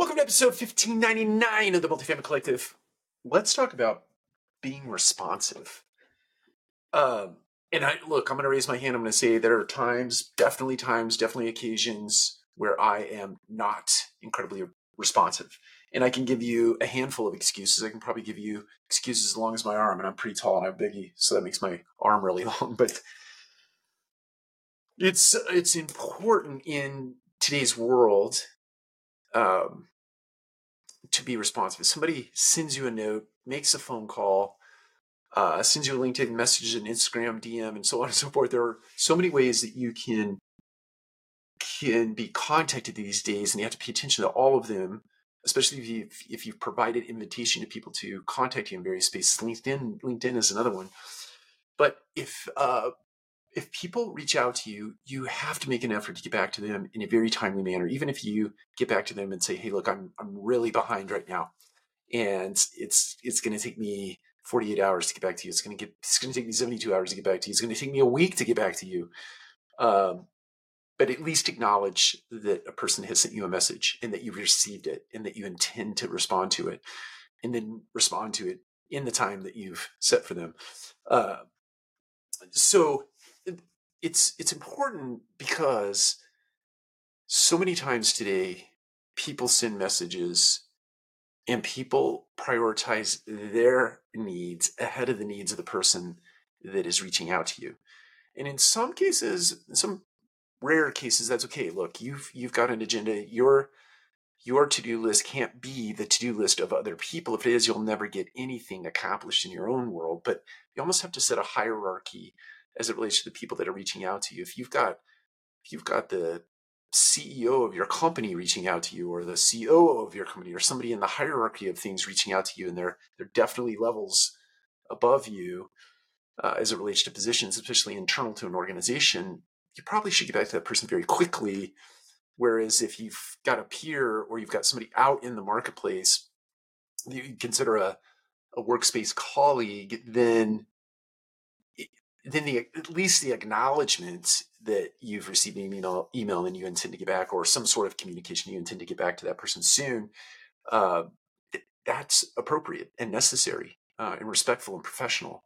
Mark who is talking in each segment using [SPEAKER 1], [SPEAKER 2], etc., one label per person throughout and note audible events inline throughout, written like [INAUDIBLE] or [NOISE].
[SPEAKER 1] Welcome to episode 1599 of the Multifamily Collective. Let's talk about being responsive. Um, and I look, I'm going to raise my hand. I'm going to say there are times, definitely times, definitely occasions where I am not incredibly responsive. And I can give you a handful of excuses. I can probably give you excuses as long as my arm, and I'm pretty tall and I'm biggie, so that makes my arm really [LAUGHS] long. But it's it's important in today's world um, to be responsive. If somebody sends you a note, makes a phone call, uh, sends you a LinkedIn message, an Instagram DM, and so on and so forth. There are so many ways that you can can be contacted these days, and you have to pay attention to all of them. Especially if you've if you've provided invitation to people to contact you in various spaces. LinkedIn LinkedIn is another one. But if uh, if people reach out to you, you have to make an effort to get back to them in a very timely manner. Even if you get back to them and say, "Hey, look, I'm I'm really behind right now, and it's it's going to take me 48 hours to get back to you. It's going to get it's going to take me 72 hours to get back to you. It's going to take me a week to get back to you." Um, but at least acknowledge that a person has sent you a message and that you've received it and that you intend to respond to it, and then respond to it in the time that you've set for them. Uh, so it's it's important because so many times today people send messages and people prioritize their needs ahead of the needs of the person that is reaching out to you. And in some cases some rare cases that's okay. Look you've you've got an agenda. Your your to-do list can't be the to-do list of other people. If it is you'll never get anything accomplished in your own world but you almost have to set a hierarchy as it relates to the people that are reaching out to you. If you've got if you've got the CEO of your company reaching out to you, or the COO of your company, or somebody in the hierarchy of things reaching out to you, and they're they're definitely levels above you uh, as it relates to positions, especially internal to an organization, you probably should get back to that person very quickly. Whereas if you've got a peer or you've got somebody out in the marketplace you consider a, a workspace colleague, then then the at least the acknowledgement that you've received an email, email and you intend to get back, or some sort of communication you intend to get back to that person soon, uh, that's appropriate and necessary uh, and respectful and professional.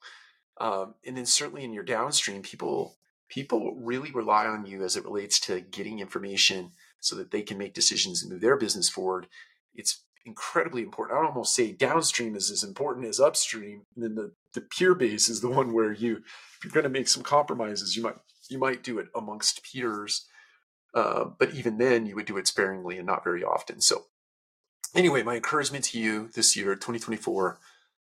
[SPEAKER 1] Um, and then certainly in your downstream, people people really rely on you as it relates to getting information so that they can make decisions and move their business forward. It's incredibly important. I'd almost say downstream is as important as upstream. And then the, the peer base is the one where you if you're going to make some compromises, you might you might do it amongst peers, uh, but even then, you would do it sparingly and not very often. So, anyway, my encouragement to you this year, 2024,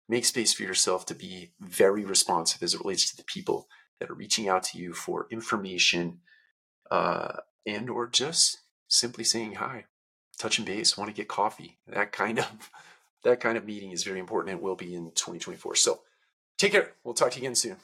[SPEAKER 1] make space for yourself to be very responsive as it relates to the people that are reaching out to you for information, uh, and or just simply saying hi, touching base, want to get coffee. That kind of [LAUGHS] that kind of meeting is very important and will be in 2024. So, take care. We'll talk to you again soon.